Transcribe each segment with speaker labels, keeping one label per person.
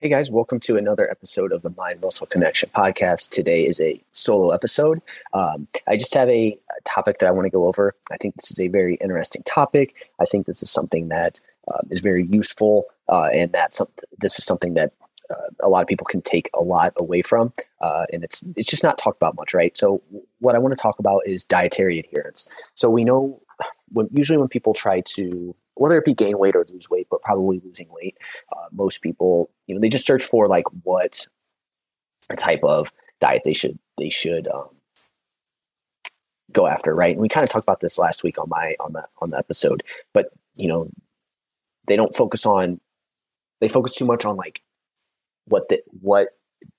Speaker 1: Hey guys, welcome to another episode of the Mind Muscle Connection podcast. Today is a solo episode. Um, I just have a, topic that I want to go over. I think this is a very interesting topic. I think this is something that uh, is very useful, uh, and that some, this is something that uh, a lot of people can take a lot away from, uh, and it's it's just not talked about much, right? So, what I want to talk about is dietary adherence. So we know when usually when people try to whether it be gain weight or lose weight, but probably losing weight. Uh, most people, you know, they just search for like what type of diet they should they should um, go after, right? And we kind of talked about this last week on my on the on the episode, but you know, they don't focus on they focus too much on like what the what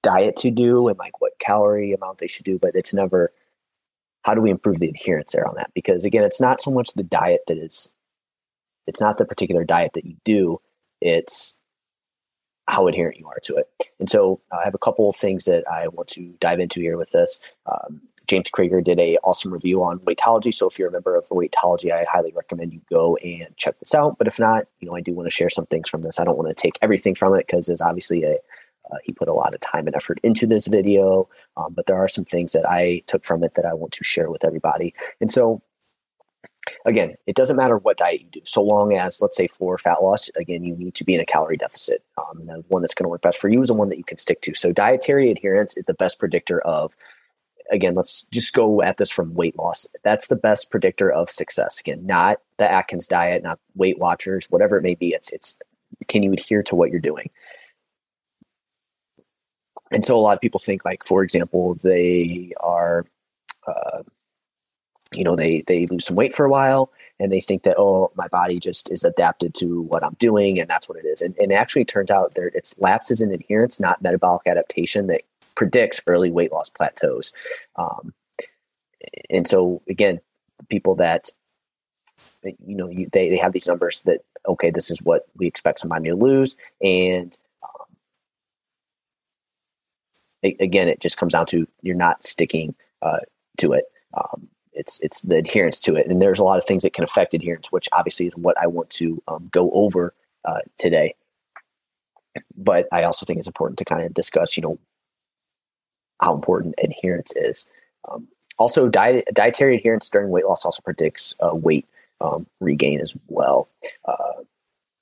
Speaker 1: diet to do and like what calorie amount they should do, but it's never how do we improve the adherence there on that? Because again, it's not so much the diet that is it's not the particular diet that you do, it's how adherent you are to it. And so uh, I have a couple of things that I want to dive into here with this. Um, James Krieger did a awesome review on Weightology. So if you're a member of Weightology, I highly recommend you go and check this out. But if not, you know, I do want to share some things from this. I don't want to take everything from it because there's obviously a uh, he put a lot of time and effort into this video, um, but there are some things that I took from it that I want to share with everybody. And so again, it doesn't matter what diet you do, so long as, let's say, for fat loss, again, you need to be in a calorie deficit. Um, the one that's going to work best for you is the one that you can stick to. So, dietary adherence is the best predictor of, again, let's just go at this from weight loss. That's the best predictor of success. Again, not the Atkins diet, not Weight Watchers, whatever it may be. It's it's can you adhere to what you're doing? And so, a lot of people think, like, for example, they are. Uh, you know they they lose some weight for a while and they think that oh my body just is adapted to what i'm doing and that's what it is. And, and it actually turns out there it's lapses in adherence not metabolic adaptation that predicts early weight loss plateaus. Um, and so again people that you know you, they, they have these numbers that okay this is what we expect somebody to lose and um, again it just comes down to you're not sticking uh, to it. Um, it's it's the adherence to it, and there's a lot of things that can affect adherence, which obviously is what I want to um, go over uh, today. But I also think it's important to kind of discuss, you know, how important adherence is. Um, also, diet, dietary adherence during weight loss also predicts uh, weight um, regain as well. Uh,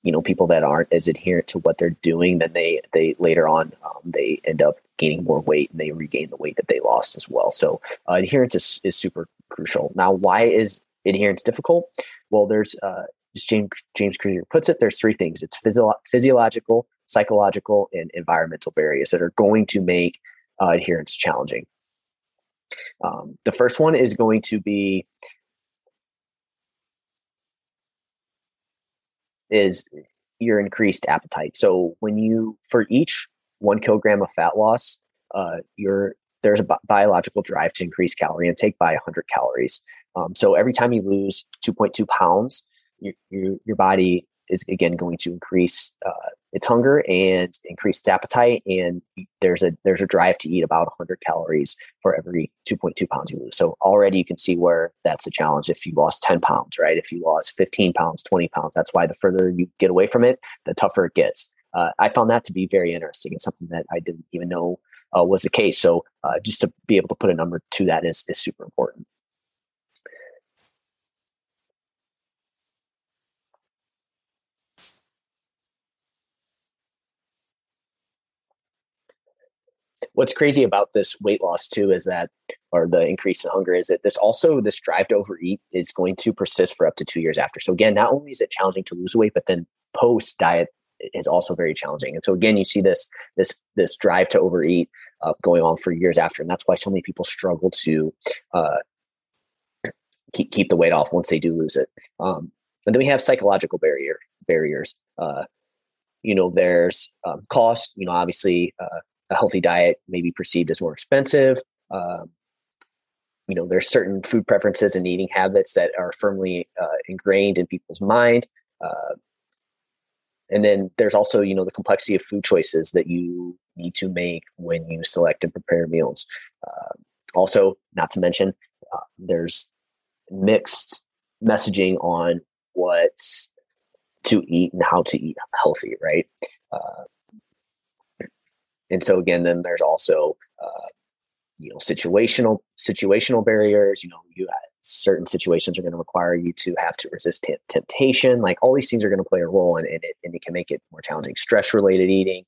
Speaker 1: you know, people that aren't as adherent to what they're doing, then they they later on um, they end up gaining more weight and they regain the weight that they lost as well. So uh, adherence is, is super crucial. Now, why is adherence difficult? Well, there's uh, as James James Krieger puts it, there's three things. It's physio- physiological, psychological, and environmental barriers that are going to make uh, adherence challenging. Um, the first one is going to be is your increased appetite. So when you for each one kilogram of fat loss, uh, your there's a bi- biological drive to increase calorie intake by 100 calories. Um, so every time you lose 2.2 pounds, your, your, your body is again going to increase uh, its hunger and increase its appetite. And there's a there's a drive to eat about 100 calories for every 2.2 pounds you lose. So already you can see where that's a challenge. If you lost 10 pounds, right? If you lost 15 pounds, 20 pounds, that's why the further you get away from it, the tougher it gets. Uh, I found that to be very interesting and something that I didn't even know uh, was the case. So uh, just to be able to put a number to that is, is super important. What's crazy about this weight loss too is that, or the increase in hunger, is that this also this drive to overeat is going to persist for up to two years after. So again, not only is it challenging to lose weight, but then post diet is also very challenging. And so again, you see this this this drive to overeat uh, going on for years after, and that's why so many people struggle to uh, keep keep the weight off once they do lose it. Um, and then we have psychological barrier barriers. Uh, you know, there's um, cost. You know, obviously, uh, a healthy diet may be perceived as more expensive. Um, you know, there's certain food preferences and eating habits that are firmly uh, ingrained in people's mind. Uh, and then there's also, you know, the complexity of food choices that you need to make when you select and prepare meals. Uh, also, not to mention, uh, there's mixed messaging on what's to eat and how to eat healthy, right? Uh, and so again, then there's also uh, you know situational situational barriers. You know, you certain situations are going to require you to have to resist t- temptation. Like all these things are going to play a role, and it and it can make it more challenging. Stress related eating.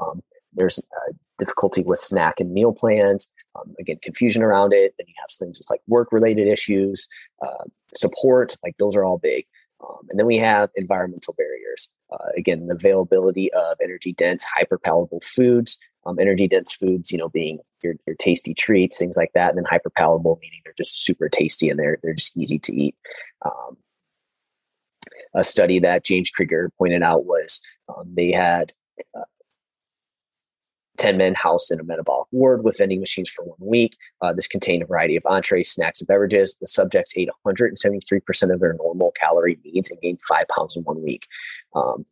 Speaker 1: Um, there's uh, difficulty with snack and meal plans. Um, again, confusion around it. Then you have things like work related issues, uh, support. Like those are all big. Um, and then we have environmental barriers. Uh, again, the availability of energy dense, hyper palatable foods. Um, energy dense foods, you know, being your, your tasty treats, things like that. And then hyper palatable, meaning they're just super tasty and they're, they're just easy to eat. Um, a study that James Krieger pointed out was um, they had uh, 10 men housed in a metabolic ward with vending machines for one week. Uh, this contained a variety of entrees, snacks, and beverages. The subjects ate 173% of their normal calorie needs and gained five pounds in one week. Um,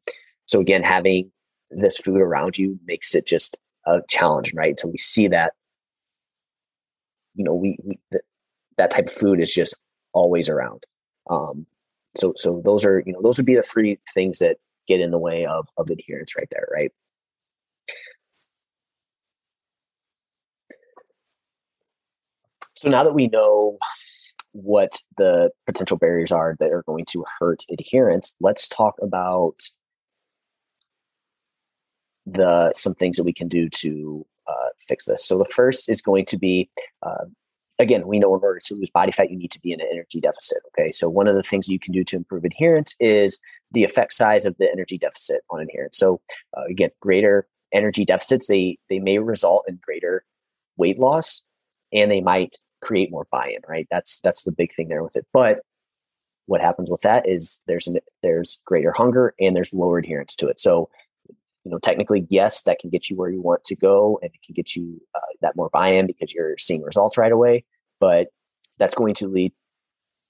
Speaker 1: so, again, having this food around you makes it just a challenge, right? So, we see that, you know, we, we th- that type of food is just always around. Um, so, so those are, you know, those would be the three things that get in the way of, of adherence right there, right? So now that we know what the potential barriers are that are going to hurt adherence, let's talk about the some things that we can do to uh, fix this. So the first is going to be uh, again, we know in order to lose body fat, you need to be in an energy deficit. Okay, so one of the things you can do to improve adherence is the effect size of the energy deficit on adherence. So uh, again, greater energy deficits they they may result in greater weight loss, and they might create more buy-in, right? That's that's the big thing there with it. But what happens with that is there's an, there's greater hunger and there's lower adherence to it. So, you know, technically, yes, that can get you where you want to go, and it can get you uh, that more buy-in because you're seeing results right away. But that's going to lead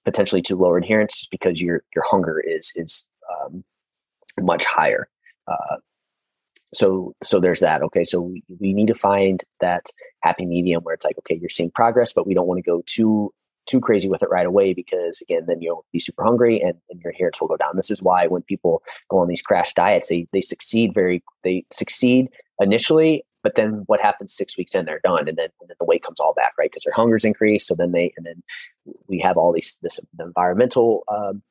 Speaker 1: potentially to lower adherence just because your your hunger is is um, much higher. Uh, so so there's that okay? So we, we need to find that happy medium where it's like okay you're seeing progress but we don't want to go too too crazy with it right away because again then you'll be super hungry and, and your adherence will go down. This is why when people go on these crash diets they they succeed very they succeed initially but then what happens six weeks in they're done and then, and then the weight comes all back right? Because their hunger's increased so then they and then we have all these this the environmental um,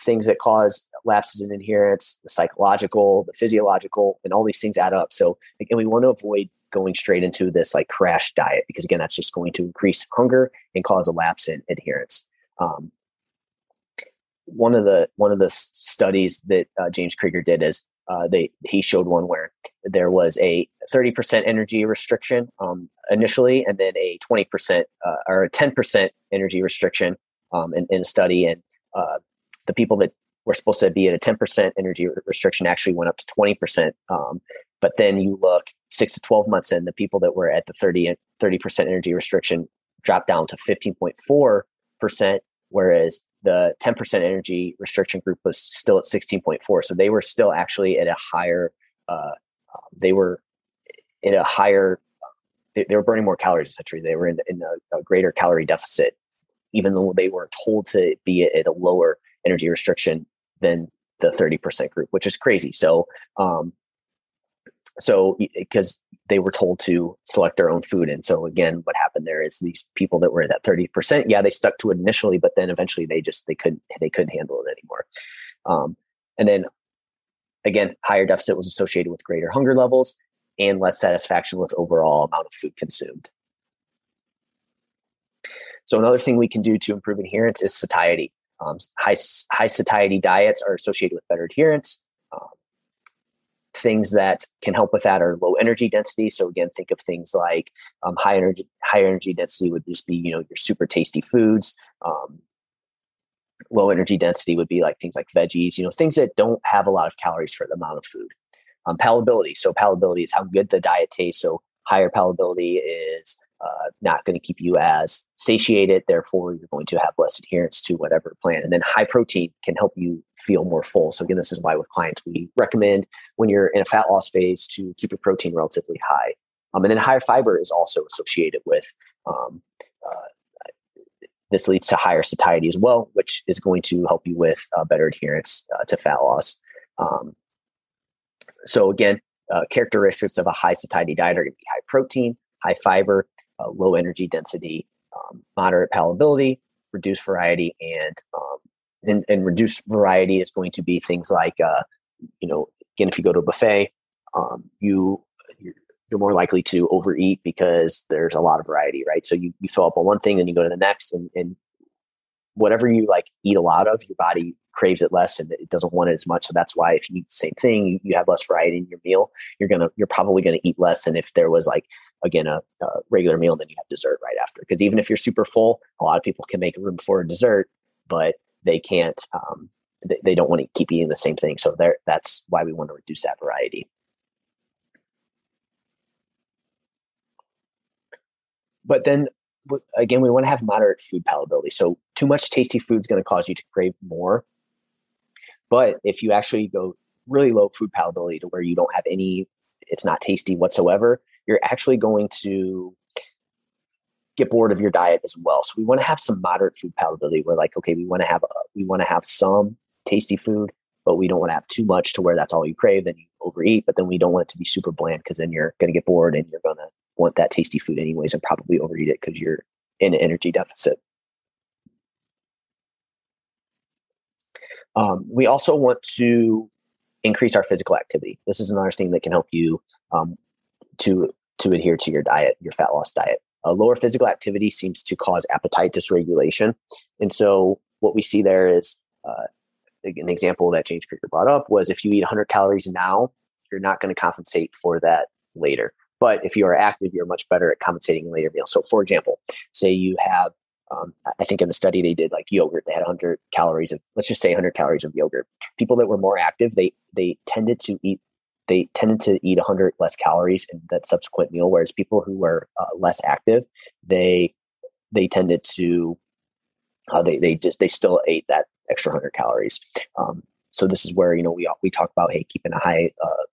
Speaker 1: things that cause lapses in adherence, the psychological, the physiological, and all these things add up. So again, we want to avoid going straight into this like crash diet because again, that's just going to increase hunger and cause a lapse in adherence. Um, one of the one of the studies that uh, James Krieger did is uh, they he showed one where there was a 30% energy restriction um, initially, and then a 20% uh, or a 10% energy restriction um, in, in, a study, and uh, the people that were supposed to be at a 10% energy restriction actually went up to 20%. Um, but then you look six to 12 months in, the people that were at the 30, 30% energy restriction dropped down to 15.4%, whereas the 10% energy restriction group was still at 16.4. So they were still actually at a higher, uh, um, they were in a higher, they, they, were burning more calories essentially. They were in, in a, a greater calorie deficit, even though they were told to be at a lower energy restriction than the 30% group, which is crazy. So, um, so because they were told to select their own food. And so again, what happened there is these people that were at that 30%, yeah, they stuck to it initially, but then eventually they just, they couldn't, they couldn't handle it anymore. Um, and then again, higher deficit was associated with greater hunger levels and less satisfaction with overall amount of food consumed. So another thing we can do to improve adherence is satiety. Um, high, high satiety diets are associated with better adherence. Um, things that can help with that are low energy density. So again, think of things like um, high energy high energy density would just be you know your super tasty foods. Um, low energy density would be like things like veggies, you know, things that don't have a lot of calories for the amount of food. Um, palatability. So palatability is how good the diet tastes. So higher palatability is uh, not going to keep you as satiated. Therefore, you're going to have less adherence to whatever plan. And then high protein can help you feel more full. So, again, this is why with clients we recommend when you're in a fat loss phase to keep your protein relatively high. Um, and then higher fiber is also associated with um, uh, this leads to higher satiety as well, which is going to help you with uh, better adherence uh, to fat loss. Um, so again, uh, characteristics of a high satiety diet are going to be high protein, high fiber, uh, low energy density, um, moderate palatability, reduced variety, and, um, and, and reduced variety is going to be things like uh, you know again if you go to a buffet, um, you you're, you're more likely to overeat because there's a lot of variety, right? So you, you fill up on one thing, and you go to the next, and, and whatever you like eat a lot of, your body craves it less and it doesn't want it as much. So that's why if you eat the same thing, you, you have less variety in your meal. You're gonna you're probably gonna eat less than if there was like again a, a regular meal, and then you have dessert right after. Because even if you're super full, a lot of people can make room for a dessert, but they can't. Um, they, they don't want to keep eating the same thing. So there, that's why we want to reduce that variety. But then again, we want to have moderate food palatability. So too much tasty food is going to cause you to crave more. But if you actually go really low food palatability to where you don't have any, it's not tasty whatsoever, you're actually going to get bored of your diet as well. So we want to have some moderate food palatability. We're like, okay, we want to have a, we want to have some tasty food, but we don't want to have too much to where that's all you crave. Then you overeat, but then we don't want it to be super bland because then you're going to get bored and you're going to want that tasty food anyways and probably overeat it because you're in an energy deficit. Um, we also want to increase our physical activity. This is another thing that can help you um, to to adhere to your diet, your fat loss diet. A lower physical activity seems to cause appetite dysregulation, and so what we see there is uh, an example that James Krieger brought up was if you eat 100 calories now, you're not going to compensate for that later. But if you are active, you're much better at compensating later meals. So, for example, say you have, um, I think in the study they did like yogurt, they had 100 calories of, let's just say 100 calories of yogurt. People that were more active, they they tended to eat they tended to eat 100 less calories in that subsequent meal, whereas people who were uh, less active, they they tended to uh, they they just they still ate that extra 100 calories. Um, so this is where you know we we talk about hey keeping a high uh,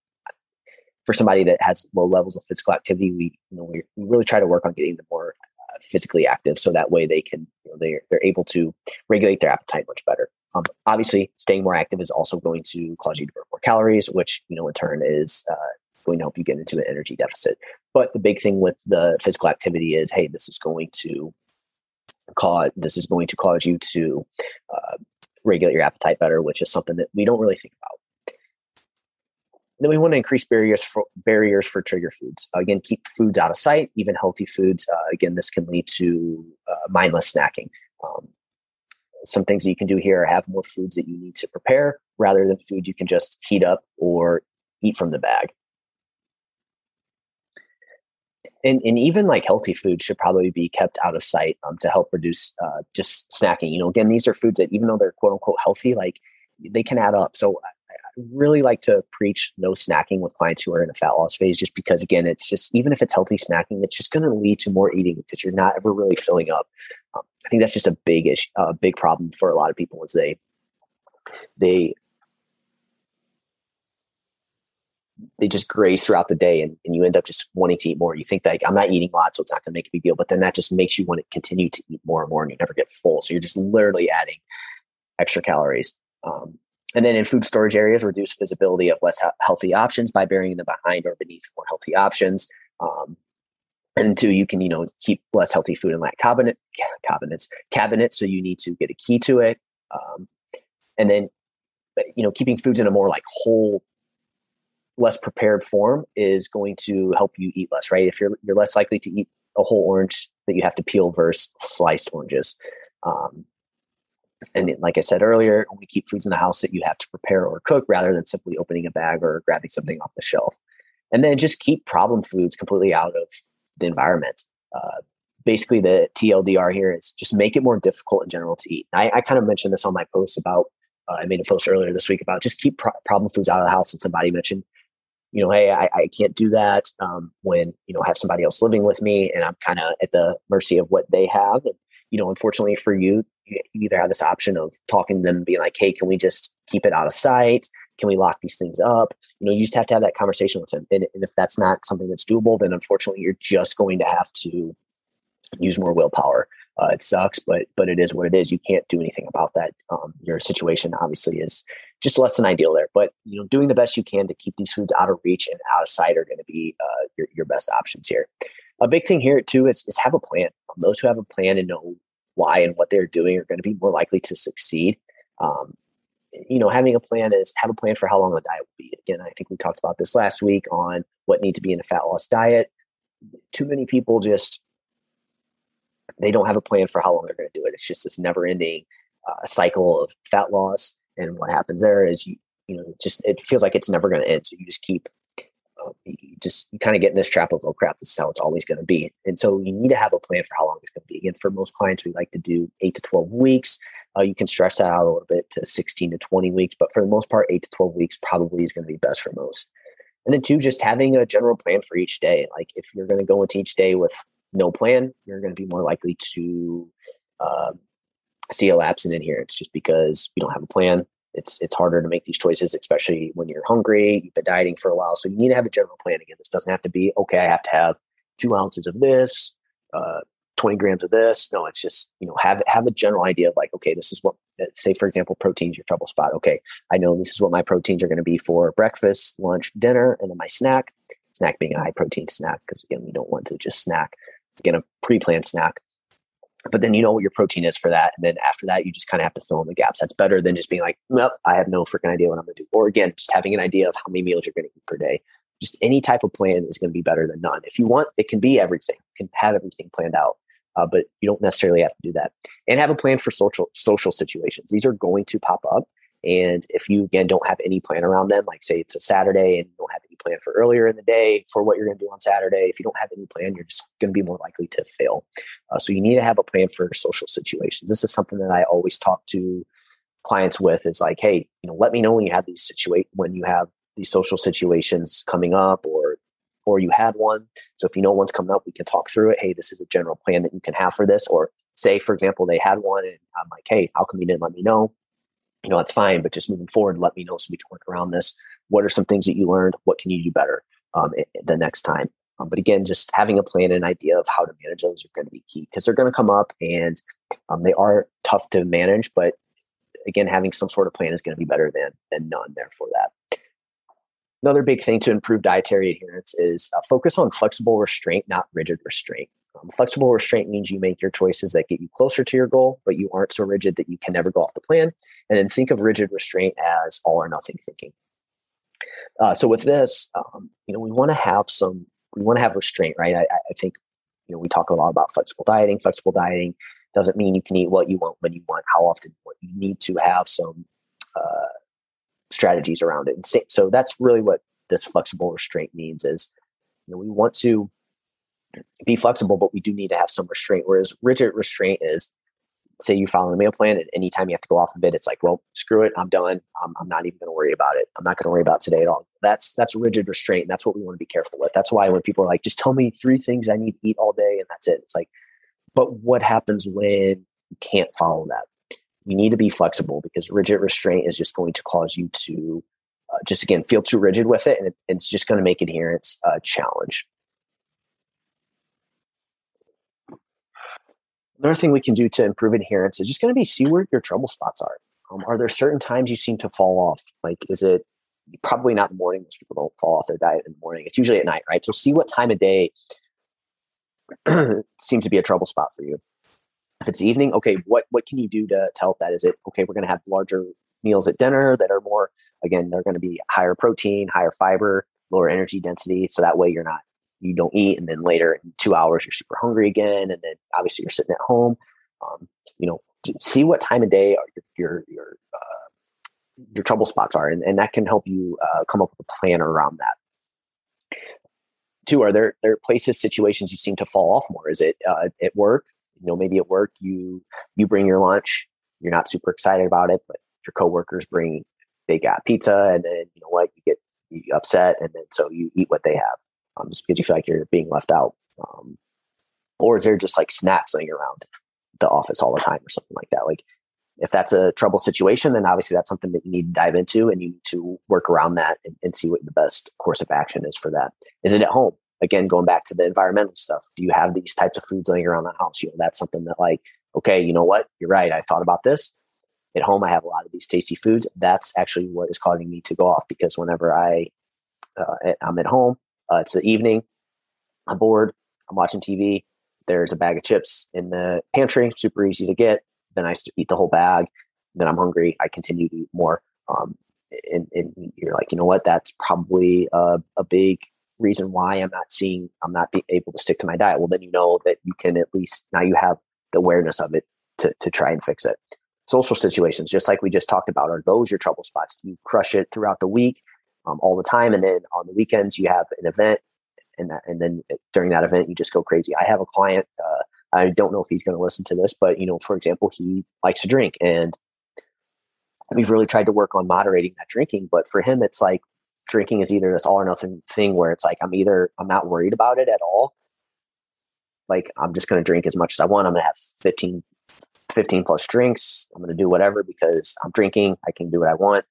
Speaker 1: for somebody that has low levels of physical activity, we you know we, we really try to work on getting them more uh, physically active, so that way they can you know, they're they're able to regulate their appetite much better. Um, obviously, staying more active is also going to cause you to burn more calories, which you know in turn is uh, going to help you get into an energy deficit. But the big thing with the physical activity is, hey, this is going to cause this is going to cause you to uh, regulate your appetite better, which is something that we don't really think about. Then we want to increase barriers for barriers for trigger foods. Again, keep foods out of sight, even healthy foods. Uh, again, this can lead to uh, mindless snacking. Um, some things that you can do here are have more foods that you need to prepare rather than food you can just heat up or eat from the bag. And, and even like healthy food should probably be kept out of sight um, to help reduce uh, just snacking. You know, again, these are foods that even though they're quote unquote healthy, like they can add up. So really like to preach no snacking with clients who are in a fat loss phase, just because again, it's just even if it's healthy snacking, it's just going to lead to more eating because you're not ever really filling up. Um, I think that's just a big issue, a uh, big problem for a lot of people is they they they just graze throughout the day and, and you end up just wanting to eat more. You think like I'm not eating a lot, so it's not going to make a big deal. But then that just makes you want to continue to eat more and more and you never get full. So you're just literally adding extra calories. Um, and then in food storage areas, reduce visibility of less healthy options by burying them behind or beneath more healthy options. Um, and two, you can you know keep less healthy food in like cabinet cabinets cabinets. So you need to get a key to it. Um, and then you know keeping foods in a more like whole less prepared form is going to help you eat less right if you're you're less likely to eat a whole orange that you have to peel versus sliced oranges um, and like I said earlier, only keep foods in the house that you have to prepare or cook rather than simply opening a bag or grabbing something off the shelf. And then just keep problem foods completely out of the environment. Uh, basically, the TLDR here is just make it more difficult in general to eat. I, I kind of mentioned this on my post about, uh, I made a post earlier this week about just keep pro- problem foods out of the house. And somebody mentioned you know, hey, I, I can't do that um, when you know I have somebody else living with me, and I'm kind of at the mercy of what they have. And you know, unfortunately for you, you either have this option of talking to them being like, hey, can we just keep it out of sight? Can we lock these things up? You know, you just have to have that conversation with them. And, and if that's not something that's doable, then unfortunately, you're just going to have to use more willpower. Uh, it sucks, but but it is what it is. You can't do anything about that. Um, your situation obviously is just less than ideal there, but you know, doing the best you can to keep these foods out of reach and out of sight are going to be uh, your your best options here. A big thing here too is, is have a plan. Those who have a plan and know why and what they're doing are going to be more likely to succeed. Um, you know, having a plan is have a plan for how long the diet will be. Again, I think we talked about this last week on what needs to be in a fat loss diet. Too many people just they don't have a plan for how long they're going to do it. It's just this never ending uh, cycle of fat loss. And what happens there is you, you know, just, it feels like it's never going to end. So you just keep, just, you kind of get in this trap of, oh crap, this is how it's always going to be. And so you need to have a plan for how long it's going to be. Again, for most clients, we like to do eight to 12 weeks. Uh, you can stretch that out a little bit to 16 to 20 weeks, but for the most part, eight to 12 weeks probably is going to be best for most. And then two, just having a general plan for each day. Like if you're going to go into each day with no plan, you're going to be more likely to uh, see a lapse in adherence just because you don't have a plan. It's it's harder to make these choices, especially when you're hungry. You've been dieting for a while, so you need to have a general plan. Again, this doesn't have to be okay. I have to have two ounces of this, uh, twenty grams of this. No, it's just you know have have a general idea of like okay, this is what say for example proteins your trouble spot. Okay, I know this is what my proteins are going to be for breakfast, lunch, dinner, and then my snack. Snack being a high protein snack because again we don't want to just snack get a pre-planned snack. But then you know what your protein is for that. And then after that, you just kind of have to fill in the gaps. That's better than just being like, nope, I have no freaking idea what I'm going to do. Or again, just having an idea of how many meals you're going to eat per day. Just any type of plan is going to be better than none. If you want, it can be everything. You can have everything planned out. Uh, but you don't necessarily have to do that. And have a plan for social social situations. These are going to pop up. And if you again don't have any plan around them, like say it's a Saturday and you don't have any plan for earlier in the day for what you're going to do on Saturday, if you don't have any plan, you're just going to be more likely to fail. Uh, so you need to have a plan for social situations. This is something that I always talk to clients with. Is like, hey, you know, let me know when you have these situate when you have these social situations coming up, or or you had one. So if you know one's coming up, we can talk through it. Hey, this is a general plan that you can have for this. Or say, for example, they had one, and I'm like, hey, how come you didn't let me know? You know, it's fine, but just moving forward, let me know so we can work around this. What are some things that you learned? What can you do better um, the next time? Um, but again, just having a plan and idea of how to manage those are going to be key because they're going to come up and um, they are tough to manage. But again, having some sort of plan is going to be better than than none. There for that. Another big thing to improve dietary adherence is uh, focus on flexible restraint, not rigid restraint. Um, flexible restraint means you make your choices that get you closer to your goal, but you aren't so rigid that you can never go off the plan. And then think of rigid restraint as all or nothing thinking. Uh, so with this, um, you know, we want to have some, we want to have restraint, right? I, I, think, you know, we talk a lot about flexible dieting. Flexible dieting doesn't mean you can eat what you want when you want, how often you. You need to have some uh, strategies around it. And so that's really what this flexible restraint means is, you know, we want to be flexible, but we do need to have some restraint. Whereas rigid restraint is, say you follow the meal plan, and anytime you have to go off of it, it's like, well, screw it, I'm done. I'm, I'm not even going to worry about it. I'm not going to worry about today at all. That's that's rigid restraint. And that's what we want to be careful with. That's why when people are like, just tell me three things I need to eat all day, and that's it. It's like, but what happens when you can't follow that? You need to be flexible because rigid restraint is just going to cause you to uh, just again feel too rigid with it, and it, it's just going to make adherence a challenge. Another thing we can do to improve adherence is just going to be see where your trouble spots are. Um, are there certain times you seem to fall off? Like, is it probably not morning? Most people don't fall off their diet in the morning. It's usually at night, right? So see what time of day seems to be a trouble spot for you. If it's evening, okay, what what can you do to, to help that? Is it okay? We're going to have larger meals at dinner that are more again, they're going to be higher protein, higher fiber, lower energy density, so that way you're not you don't eat, and then later in two hours you're super hungry again, and then obviously you're sitting at home. Um, you know, see what time of day your your your, uh, your trouble spots are, and, and that can help you uh, come up with a plan around that. Two, are there there places situations you seem to fall off more? Is it uh, at work? You know, maybe at work you you bring your lunch, you're not super excited about it, but your coworkers bring they got pizza, and then you know what you get you upset, and then so you eat what they have, um, just because you feel like you're being left out. Um, or is there just like snacks laying around the office all the time or something like that? Like if that's a trouble situation, then obviously that's something that you need to dive into and you need to work around that and, and see what the best course of action is for that. Is it at home? Again, going back to the environmental stuff, do you have these types of foods laying around the house? You know, that's something that like, okay, you know what? You're right. I thought about this. At home, I have a lot of these tasty foods. That's actually what is causing me to go off because whenever I uh, I'm at home, uh, it's the evening, I'm bored, I'm watching TV. There's a bag of chips in the pantry, super easy to get then I eat the whole bag. Then I'm hungry. I continue to eat more. Um, and, and, you're like, you know what? That's probably a, a big reason why I'm not seeing, I'm not being able to stick to my diet. Well, then you know that you can at least now you have the awareness of it to, to try and fix it. Social situations, just like we just talked about, are those your trouble spots? Do you crush it throughout the week, um, all the time, and then on the weekends you have an event, and that, and then during that event you just go crazy. I have a client. Uh, I don't know if he's going to listen to this, but you know, for example, he likes to drink and we've really tried to work on moderating that drinking, but for him it's like drinking is either this all or nothing thing where it's like I'm either I'm not worried about it at all. Like I'm just going to drink as much as I want. I'm going to have 15 15 plus drinks. I'm going to do whatever because I'm drinking. I can do what I want,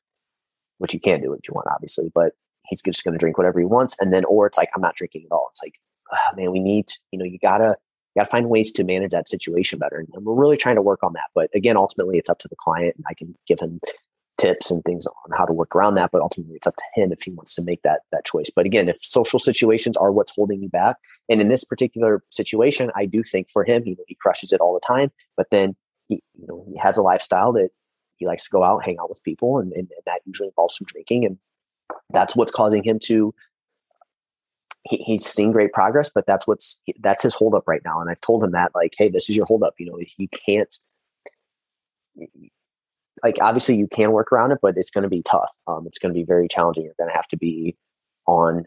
Speaker 1: which you can't do what you want, obviously, but he's just going to drink whatever he wants. And then, or it's like, I'm not drinking at all. It's like, oh, man, we need, you know, you gotta, you got to find ways to manage that situation better. And we're really trying to work on that. But again, ultimately, it's up to the client. And I can give him tips and things on how to work around that. But ultimately, it's up to him if he wants to make that that choice. But again, if social situations are what's holding you back, and in this particular situation, I do think for him, you know, he crushes it all the time. But then he, you know, he has a lifestyle that he likes to go out, hang out with people, and, and, and that usually involves some drinking. And that's what's causing him to he, he's seen great progress, but that's what's that's his holdup right now. And I've told him that like, hey, this is your holdup. You know, you can't like obviously you can work around it, but it's going to be tough. Um, it's going to be very challenging. You're going to have to be on.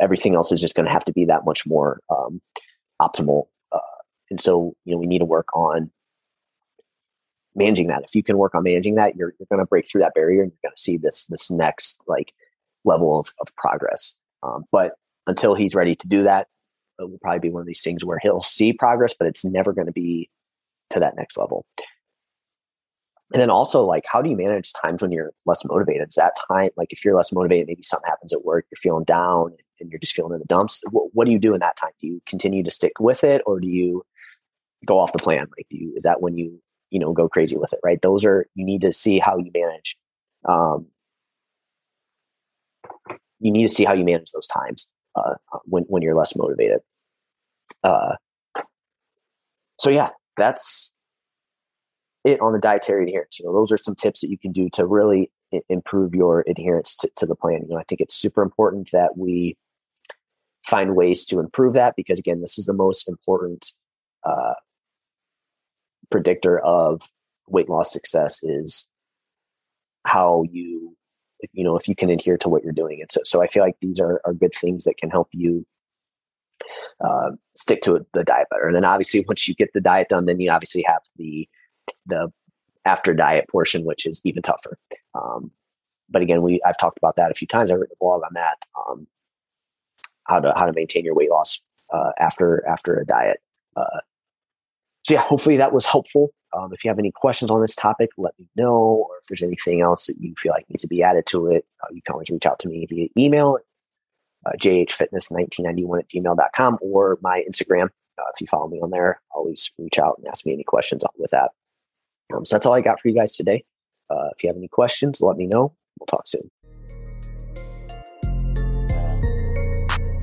Speaker 1: Everything else is just going to have to be that much more um, optimal. Uh, and so you know we need to work on managing that. If you can work on managing that, you're, you're going to break through that barrier and you're going to see this this next like level of, of progress. Um, but until he's ready to do that, it will probably be one of these things where he'll see progress, but it's never going to be to that next level. And then also, like, how do you manage times when you're less motivated? Is that time, like, if you're less motivated, maybe something happens at work, you're feeling down and you're just feeling in the dumps. What, what do you do in that time? Do you continue to stick with it or do you go off the plan? Like, do you, is that when you, you know, go crazy with it, right? Those are, you need to see how you manage um, you need to see how you manage those times uh, when when you're less motivated. Uh, so yeah, that's it on the dietary adherence. You know, those are some tips that you can do to really improve your adherence to, to the plan. You know, I think it's super important that we find ways to improve that because again, this is the most important uh, predictor of weight loss success is how you you know if you can adhere to what you're doing. And so, so i feel like these are, are good things that can help you uh, stick to the diet better. And then obviously once you get the diet done then you obviously have the the after diet portion which is even tougher. Um, but again we i've talked about that a few times. I've written a blog on that um, how to how to maintain your weight loss uh, after after a diet uh, yeah hopefully that was helpful um, if you have any questions on this topic, let me know. Or if there's anything else that you feel like needs to be added to it, uh, you can always reach out to me via email, uh, jhfitness1991 at gmail.com, or my Instagram. Uh, if you follow me on there, always reach out and ask me any questions with that. Um, so that's all I got for you guys today. Uh, if you have any questions, let me know. We'll talk soon.